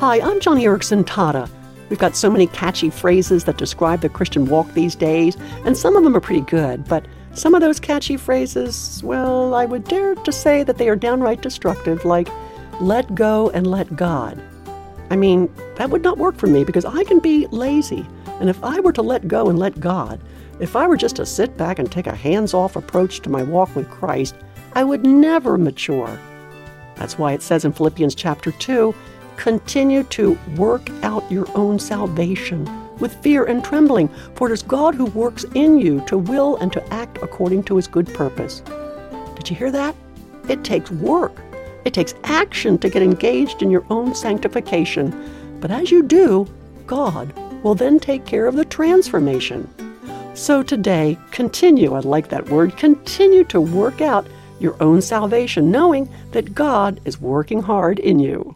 Hi, I'm Joni Eareckson Tada. We've got so many catchy phrases that describe the Christian walk these days, and some of them are pretty good, but some of those catchy phrases, well, I would dare to say that they are downright destructive, like let go and let God. I mean, that would not work for me because I can be lazy. And if I were to let go and let God, if I were just to sit back and take a hands off approach to my walk with Christ, I would never mature. That's why it says in Philippians chapter 2 continue to work out your own salvation with fear and trembling, for it is God who works in you to will and to act according to his good purpose. Did you hear that? It takes work. It takes action to get engaged in your own sanctification. But as you do, God will then take care of the transformation. So today, continue, I like that word, continue to work out your own salvation, knowing that God is working hard in you.